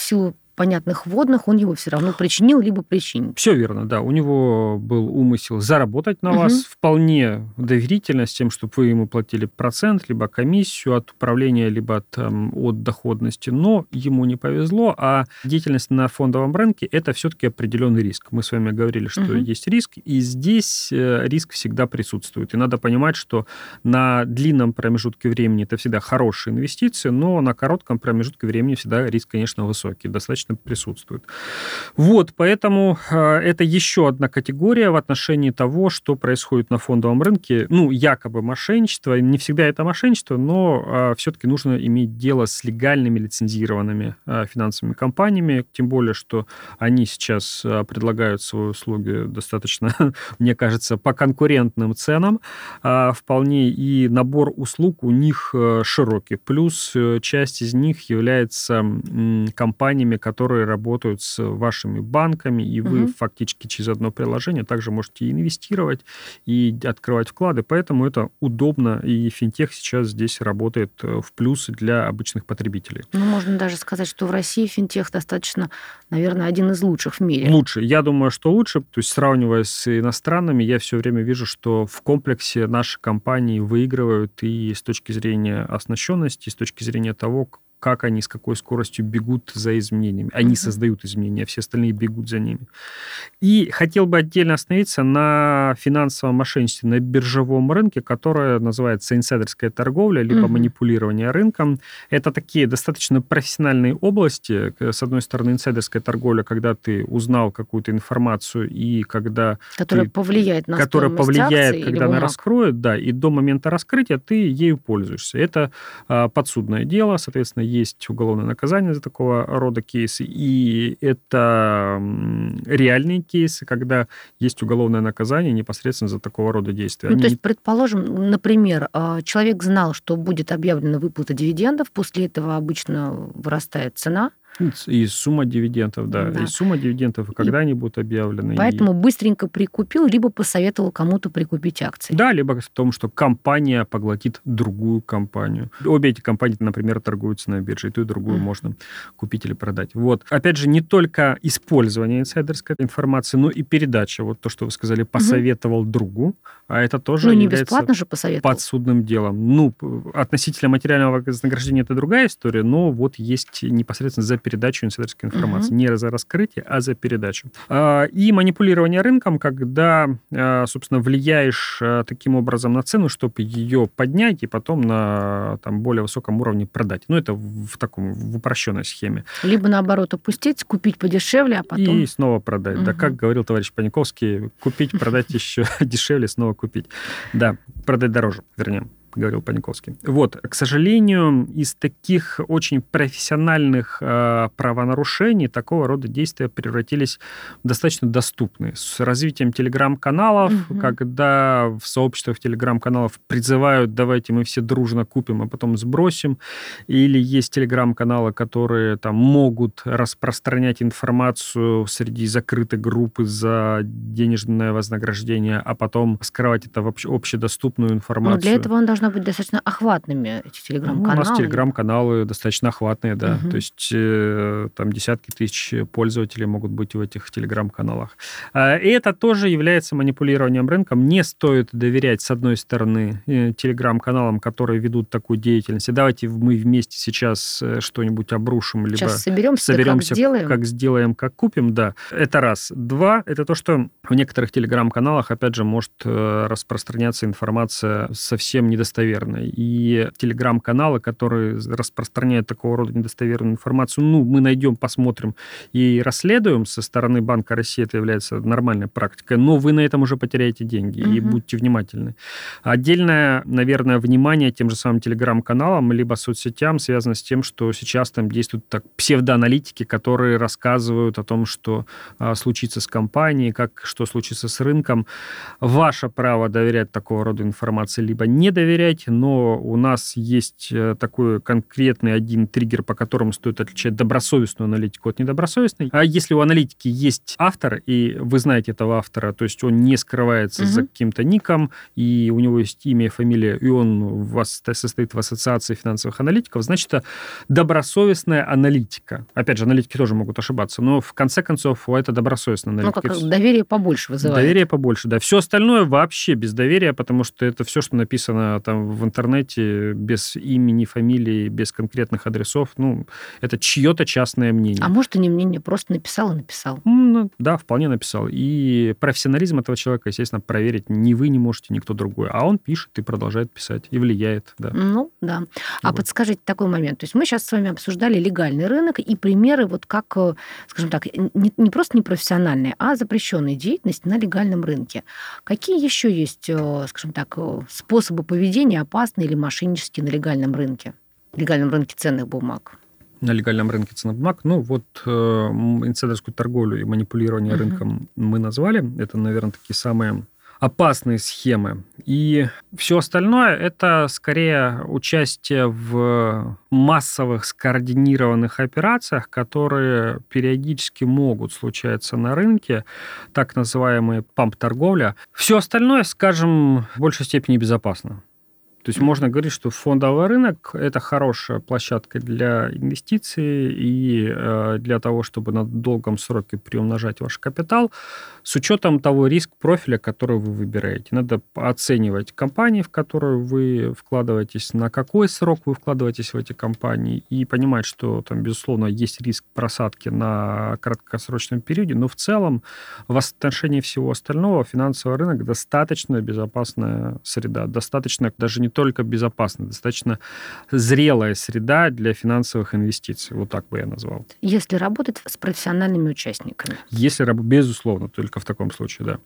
понятных вводных он его все равно причинил, либо причинит. Все верно, да. У него был умысел заработать на угу. вас вполне доверительно с тем, чтобы вы ему платили процент, либо комиссию от управления, либо от, там, от доходности. Но ему не повезло, а деятельность на фондовом рынке – это все-таки определенный риск. Мы с вами говорили, что угу. есть риск, и здесь э, риск всегда присутствует. И надо понимать, что на длинном промежутке времени это всегда хорошие инвестиции, но на коротком промежутке времени всегда риск, конечно, высокий. Достаточно точно присутствует. Вот, поэтому э, это еще одна категория в отношении того, что происходит на фондовом рынке. Ну, якобы мошенничество. Не всегда это мошенничество, но э, все-таки нужно иметь дело с легальными лицензированными э, финансовыми компаниями, тем более, что они сейчас предлагают свои услуги достаточно, мне кажется, по конкурентным ценам вполне, и набор услуг у них широкий. Плюс часть из них является компаниями, которые которые работают с вашими банками, и вы угу. фактически через одно приложение также можете инвестировать и открывать вклады. Поэтому это удобно, и финтех сейчас здесь работает э, в плюс для обычных потребителей. Ну, можно даже сказать, что в России финтех достаточно, наверное, один из лучших в мире. Лучше. Я думаю, что лучше. То есть, сравнивая с иностранными, я все время вижу, что в комплексе наши компании выигрывают и с точки зрения оснащенности, и с точки зрения того, как они, с какой скоростью бегут за изменениями. Они mm-hmm. создают изменения, а все остальные бегут за ними. И хотел бы отдельно остановиться на финансовом мошенничестве на биржевом рынке, которое называется инсайдерская торговля, либо mm-hmm. манипулирование рынком. Это такие достаточно профессиональные области. С одной стороны, инсайдерская торговля, когда ты узнал какую-то информацию и когда... Которая ты, повлияет на Которая повлияет, когда она раскроет, да, и до момента раскрытия ты ею пользуешься. Это а, подсудное дело, соответственно, есть уголовное наказание за такого рода кейсы, и это реальные кейсы, когда есть уголовное наказание непосредственно за такого рода действия. Ну, Они... то есть, предположим, например, а, человек знал, что будет объявлена выплата дивидендов, после этого обычно вырастает цена, и сумма дивидендов, да. да. И сумма дивидендов, и когда и они будут объявлены. Поэтому и... быстренько прикупил, либо посоветовал кому-то прикупить акции. Да, либо в том, что компания поглотит другую компанию. Обе эти компании, например, торгуются на бирже, и ту, и другую mm. можно купить или продать. Вот. Опять же, не только использование инсайдерской информации, но и передача. Вот то, что вы сказали, посоветовал mm-hmm. другу, а это тоже ну, не бесплатно же посоветовал. подсудным делом. Ну, относительно материального вознаграждения это другая история, но вот есть непосредственно за передачу инсайдерской информации. Угу. Не за раскрытие, а за передачу. А, и манипулирование рынком, когда, а, собственно, влияешь а, таким образом на цену, чтобы ее поднять и потом на там, более высоком уровне продать. Ну, это в таком, в упрощенной схеме. Либо, наоборот, опустить, купить подешевле, а потом... И снова продать. Угу. Да, как говорил товарищ Паниковский, купить, продать еще дешевле, снова купить. Да, продать дороже, вернее говорил Паниковский. Вот, к сожалению, из таких очень профессиональных э, правонарушений такого рода действия превратились в достаточно доступные. С развитием телеграм-каналов, угу. когда в сообществах телеграм-каналов призывают, давайте мы все дружно купим, а потом сбросим, или есть телеграм-каналы, которые там могут распространять информацию среди закрытой группы за денежное вознаграждение, а потом скрывать это в общедоступную информацию. Но для этого он должно быть достаточно охватными, эти телеграм-каналы. Ну, у нас телеграм-каналы достаточно охватные, да. Угу. То есть э, там десятки тысяч пользователей могут быть в этих телеграм-каналах. А, и это тоже является манипулированием рынком. Не стоит доверять, с одной стороны, э, телеграм-каналам, которые ведут такую деятельность. И давайте мы вместе сейчас э, что-нибудь обрушим, либо сейчас соберемся, соберемся как сделаем. как сделаем, как купим, да. Это раз. Два, это то, что в некоторых телеграм-каналах, опять же, может распространяться информация совсем недостоверная. И телеграм-каналы, которые распространяют такого рода недостоверную информацию, ну, мы найдем, посмотрим и расследуем со стороны Банка России, это является нормальной практикой, но вы на этом уже потеряете деньги, угу. и будьте внимательны. Отдельное, наверное, внимание тем же самым телеграм-каналам, либо соцсетям связано с тем, что сейчас там действуют так псевдоаналитики, которые рассказывают о том, что а, случится с компанией, как что случится с рынком. Ваше право доверять такого рода информации, либо не доверять, но у нас есть э, такой конкретный один триггер, по которому стоит отличать добросовестную аналитику от недобросовестной. А если у аналитики есть автор, и вы знаете этого автора, то есть он не скрывается угу. за каким-то ником, и у него есть имя и фамилия, и он вас состоит в ассоциации финансовых аналитиков, значит, это добросовестная аналитика. Опять же, аналитики тоже могут ошибаться, но в конце концов это добросовестная аналитика. Ну, как доверие побольше вызывает. Доверие побольше, да. Все остальное вообще без доверия, потому что это все, что написано там в интернете без имени, фамилии, без конкретных адресов, ну, это чье-то частное мнение. А может, и не мнение, просто написал и написал. Ну, да, вполне написал. И профессионализм этого человека, естественно, проверить ни вы не можете, никто другой. А он пишет и продолжает писать, и влияет, да. Ну, да. А вот. подскажите такой момент. То есть мы сейчас с вами обсуждали легальный рынок и примеры вот как, э, скажем так, не, не просто непрофессиональные, а запрещенные деятельность на легальном рынке. Какие еще есть, э, скажем так, э, способы поведения опасные или мошеннические на легальном рынке? легальном рынке ценных бумаг? на легальном рынке ценных бумаг. Ну, вот э, инсайдерскую торговлю и манипулирование uh-huh. рынком мы назвали. Это, наверное, такие самые опасные схемы. И все остальное это скорее участие в массовых скоординированных операциях, которые периодически могут случаться на рынке, так называемые памп-торговля. Все остальное, скажем, в большей степени безопасно. То есть можно говорить, что фондовый рынок – это хорошая площадка для инвестиций и э, для того, чтобы на долгом сроке приумножать ваш капитал с учетом того риск-профиля, который вы выбираете. Надо оценивать компании, в которые вы вкладываетесь, на какой срок вы вкладываетесь в эти компании и понимать, что там, безусловно, есть риск просадки на краткосрочном периоде, но в целом в отношении всего остального финансовый рынок достаточно безопасная среда, достаточно даже не только безопасная, достаточно зрелая среда для финансовых инвестиций. Вот так бы я назвал. Если работать с профессиональными участниками. Если, безусловно, только в таком случае, да.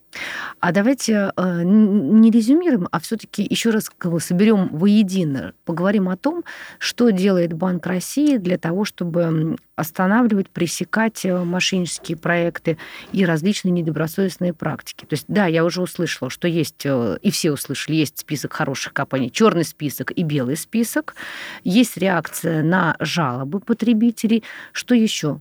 А давайте э, не резюмируем, а все-таки еще раз как бы, соберем воедино, поговорим о том, что делает Банк России для того, чтобы останавливать, пресекать э, мошеннические проекты и различные недобросовестные практики. То есть, да, я уже услышала, что есть, э, и все услышали, есть список хороших компаний, черный список и белый список, есть реакция на жалобы потребителей. Что еще?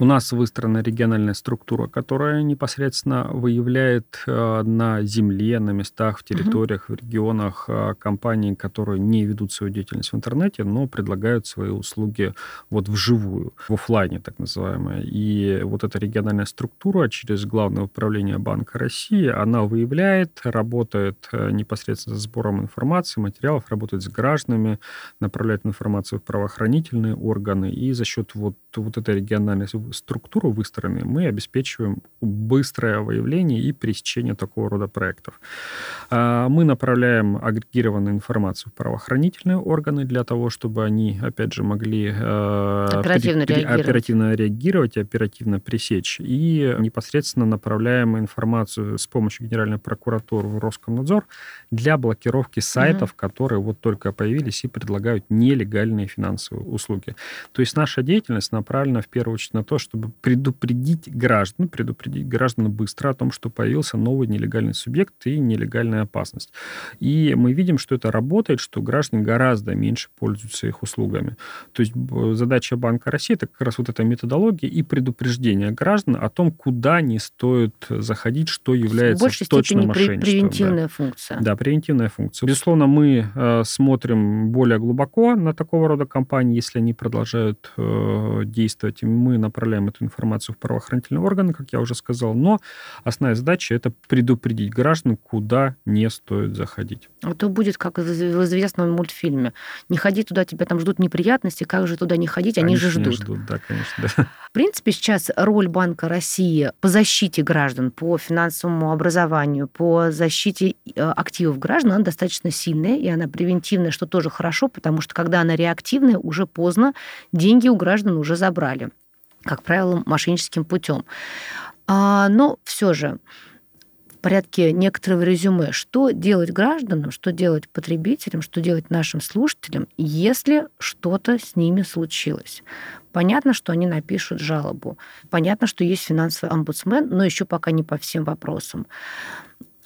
У нас выстроена региональная структура, которая непосредственно выявляет э, на земле, на местах, в территориях, в регионах э, компании, которые не ведут свою деятельность в интернете, но предлагают свои услуги вот вживую, в офлайне так называемое. И вот эта региональная структура через Главное управление Банка России, она выявляет, работает э, непосредственно с сбором информации, материалов, работает с гражданами, направляет информацию в правоохранительные органы, и за счет вот, вот этой региональной структуру выстроены, мы обеспечиваем быстрое выявление и пресечение такого рода проектов. А, мы направляем агрегированную информацию в правоохранительные органы для того, чтобы они, опять же, могли э, оперативно, при, реагировать. оперативно реагировать и оперативно пресечь. И непосредственно направляем информацию с помощью Генеральной прокуратуры в Роскомнадзор для блокировки сайтов, угу. которые вот только появились и предлагают нелегальные финансовые услуги. То есть наша деятельность направлена в первую очередь на то, чтобы предупредить граждан, предупредить граждан быстро о том, что появился новый нелегальный субъект и нелегальная опасность. И мы видим, что это работает, что граждане гораздо меньше пользуются их услугами. То есть задача Банка России это как раз вот эта методология и предупреждение граждан о том, куда не стоит заходить, что является в большей точно мошенничеством. превентивная да. функция. Да, превентивная функция. Безусловно, мы э, смотрим более глубоко на такого рода компании, если они продолжают э, действовать. Мы направляем эту информацию в правоохранительные органы, как я уже сказал. Но основная задача это предупредить граждан, куда не стоит заходить. А то будет как в известном мультфильме. Не ходи туда, тебя там ждут неприятности, как же туда не ходить, они, они же ждут. ждут. Да, конечно, да. В принципе, сейчас роль Банка России по защите граждан, по финансовому образованию, по защите э, активов граждан, она достаточно сильная, и она превентивная, что тоже хорошо, потому что когда она реактивная, уже поздно, деньги у граждан уже забрали, как правило, мошенническим путем. А, но все же в порядке некоторого резюме, что делать гражданам, что делать потребителям, что делать нашим слушателям, если что-то с ними случилось. Понятно, что они напишут жалобу. Понятно, что есть финансовый омбудсмен, но еще пока не по всем вопросам.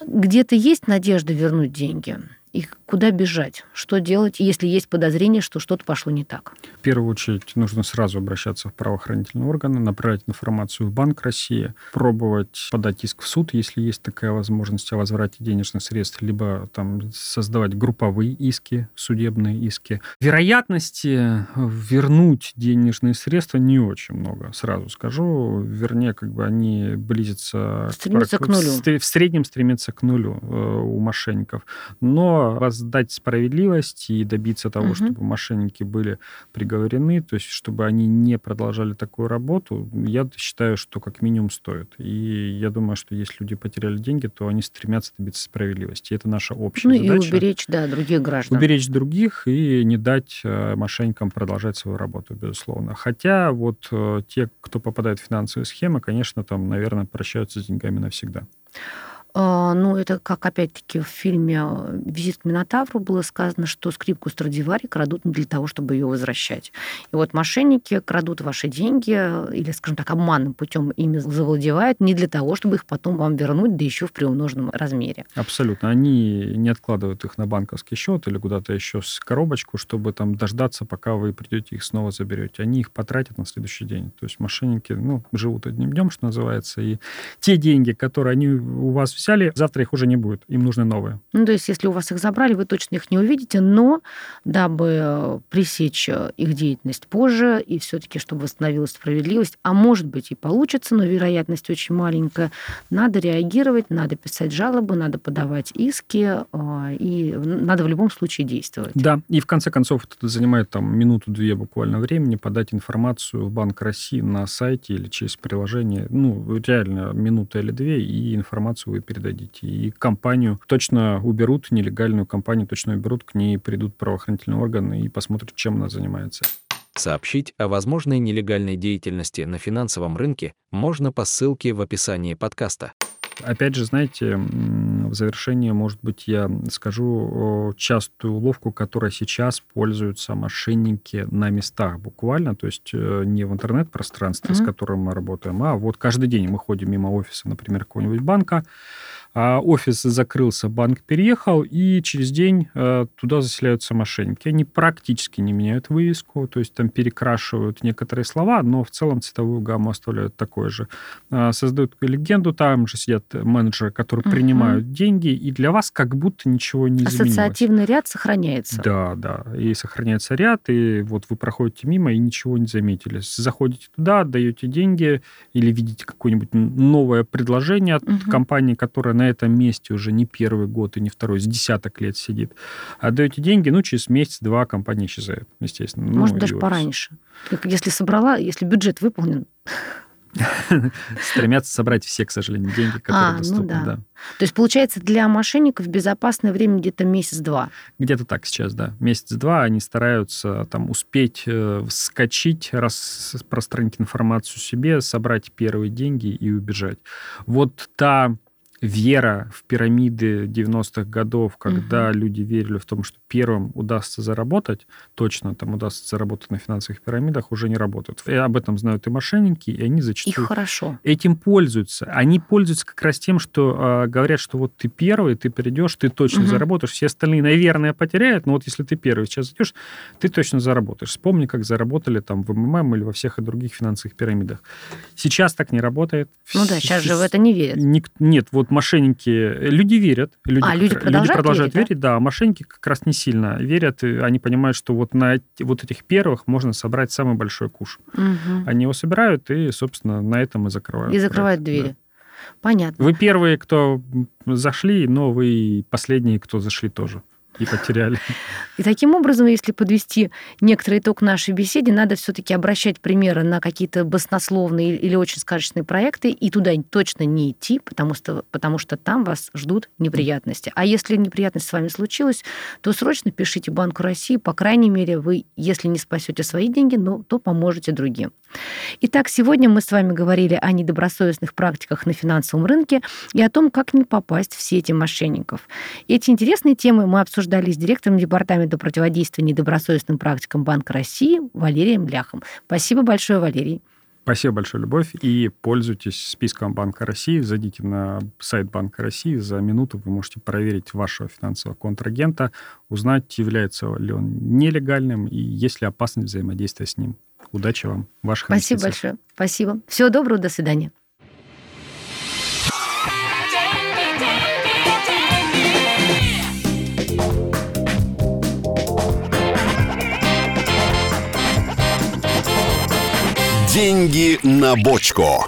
Где-то есть надежда вернуть деньги? И куда бежать, что делать, если есть подозрение, что что-то пошло не так? В первую очередь нужно сразу обращаться в правоохранительные органы, направить информацию в Банк России, пробовать подать иск в суд, если есть такая возможность о возврате денежных средств, либо там создавать групповые иски, судебные иски. Вероятности вернуть денежные средства не очень много, сразу скажу. Вернее, как бы они близятся... Стремятся к, к нулю. В среднем стремятся к нулю э, у мошенников. Но воздать справедливость и добиться того, угу. чтобы мошенники были приговорены, то есть чтобы они не продолжали такую работу, я считаю, что как минимум стоит. И я думаю, что если люди потеряли деньги, то они стремятся добиться справедливости. И это наша общая ну, задача. Ну и уберечь, да, других граждан. Уберечь других и не дать э, мошенникам продолжать свою работу, безусловно. Хотя вот э, те, кто попадает в финансовые схемы, конечно, там, наверное, прощаются с деньгами навсегда. А, ну, это как, опять-таки, в фильме «Визит к Минотавру» было сказано, что скрипку Страдивари крадут для того, чтобы ее возвращать. И вот мошенники крадут ваши деньги или, скажем так, обманным путем ими завладевают не для того, чтобы их потом вам вернуть, да еще в приумноженном размере. Абсолютно. Они не откладывают их на банковский счет или куда-то еще с коробочку, чтобы там дождаться, пока вы придете их снова заберете. Они их потратят на следующий день. То есть мошенники, ну, живут одним днем, что называется, и те деньги, которые они у вас взяли, завтра их уже не будет, им нужны новые. Ну, то есть, если у вас их забрали, вы точно их не увидите, но дабы э, пресечь э, их деятельность позже, и все-таки, чтобы восстановилась справедливость, а может быть и получится, но вероятность очень маленькая, надо реагировать, надо писать жалобы, надо подавать иски, э, и надо в любом случае действовать. Да, и в конце концов это занимает там минуту-две буквально времени подать информацию в Банк России на сайте или через приложение, ну, реально минута или две, и информацию вы передадите. И компанию точно уберут, нелегальную компанию точно уберут, к ней придут правоохранительные органы и посмотрят, чем она занимается. Сообщить о возможной нелегальной деятельности на финансовом рынке можно по ссылке в описании подкаста. Опять же, знаете, в завершение, может быть, я скажу частую уловку, которой сейчас пользуются мошенники на местах буквально, то есть э, не в интернет-пространстве, mm-hmm. с которым мы работаем, а вот каждый день мы ходим мимо офиса, например, какого-нибудь банка, офис закрылся, банк переехал, и через день э, туда заселяются мошенники. Они практически не меняют вывеску, то есть там перекрашивают некоторые слова, но в целом цветовую гамму оставляют такой же. Э, создают легенду, там же сидят менеджеры, которые угу. принимают деньги, и для вас как будто ничего не изменилось. Ассоциативный ряд сохраняется. Да, да, и сохраняется ряд, и вот вы проходите мимо и ничего не заметили. Заходите туда, отдаете деньги или видите какое-нибудь новое предложение от угу. компании, которая на этом месте уже не первый год и не второй, с десяток лет сидит. Отдаете деньги, ну, через месяц-два компания исчезает, естественно. Ну, Может, даже и вот пораньше. Если собрала, если бюджет выполнен. Стремятся собрать все, к сожалению, деньги, которые А, ну доступны. да. да. То есть, получается, для мошенников безопасное время где-то месяц-два. Где-то так сейчас, да. Месяц-два они стараются там успеть э, вскочить, распространить информацию себе, собрать первые деньги и убежать. Вот та вера в пирамиды 90-х годов, когда люди верили в том, что первым удастся заработать, точно там удастся заработать на финансовых пирамидах, уже не работает. И об этом знают и мошенники, и они зачастую хорошо. этим пользуются. Они пользуются как раз тем, что э, говорят, что вот ты первый, ты придешь, ты точно Мгм. заработаешь. Все остальные, наверное, потеряют, но вот если ты первый сейчас зайдешь, ты точно заработаешь. Вспомни, как заработали там в МММ или во всех и других финансовых пирамидах. Сейчас так не работает. Ну да, сейчас же в это не верят. Ник- Нет, вот мошенники, люди верят. Люди, А, люди как- продолжают продолжают верить, верить, да? а мошенники как раз не сильно верят, и они понимают, что вот на вот этих первых можно собрать самый большой куш. Мгм. Они его собирают и, собственно, на этом и закрывают. И закрывают проект, да. двери. Понятно. Вы первые, кто зашли, но вы последние, кто зашли тоже и потеряли. И таким образом, если подвести некоторый итог нашей беседе, надо все-таки обращать примеры на какие-то баснословные или очень сказочные проекты и туда точно не идти, потому что, потому что там вас ждут неприятности. А если неприятность с вами случилась, то срочно пишите Банку России. По крайней мере, вы, если не спасете свои деньги, ну, то поможете другим. Итак, сегодня мы с вами говорили о недобросовестных практиках на финансовом рынке и о том, как не попасть в сети мошенников. Эти интересные темы мы обсуждали с директором Департамента противодействия недобросовестным практикам Банка России Валерием Ляхом. Спасибо большое, Валерий. Спасибо большое, Любовь. И пользуйтесь списком Банка России. Зайдите на сайт Банка России. За минуту вы можете проверить вашего финансового контрагента, узнать, является ли он нелегальным и есть ли опасность взаимодействия с ним. Удачи вам, ваших Спасибо большое. Спасибо. Всего доброго, до свидания. Деньги на бочку.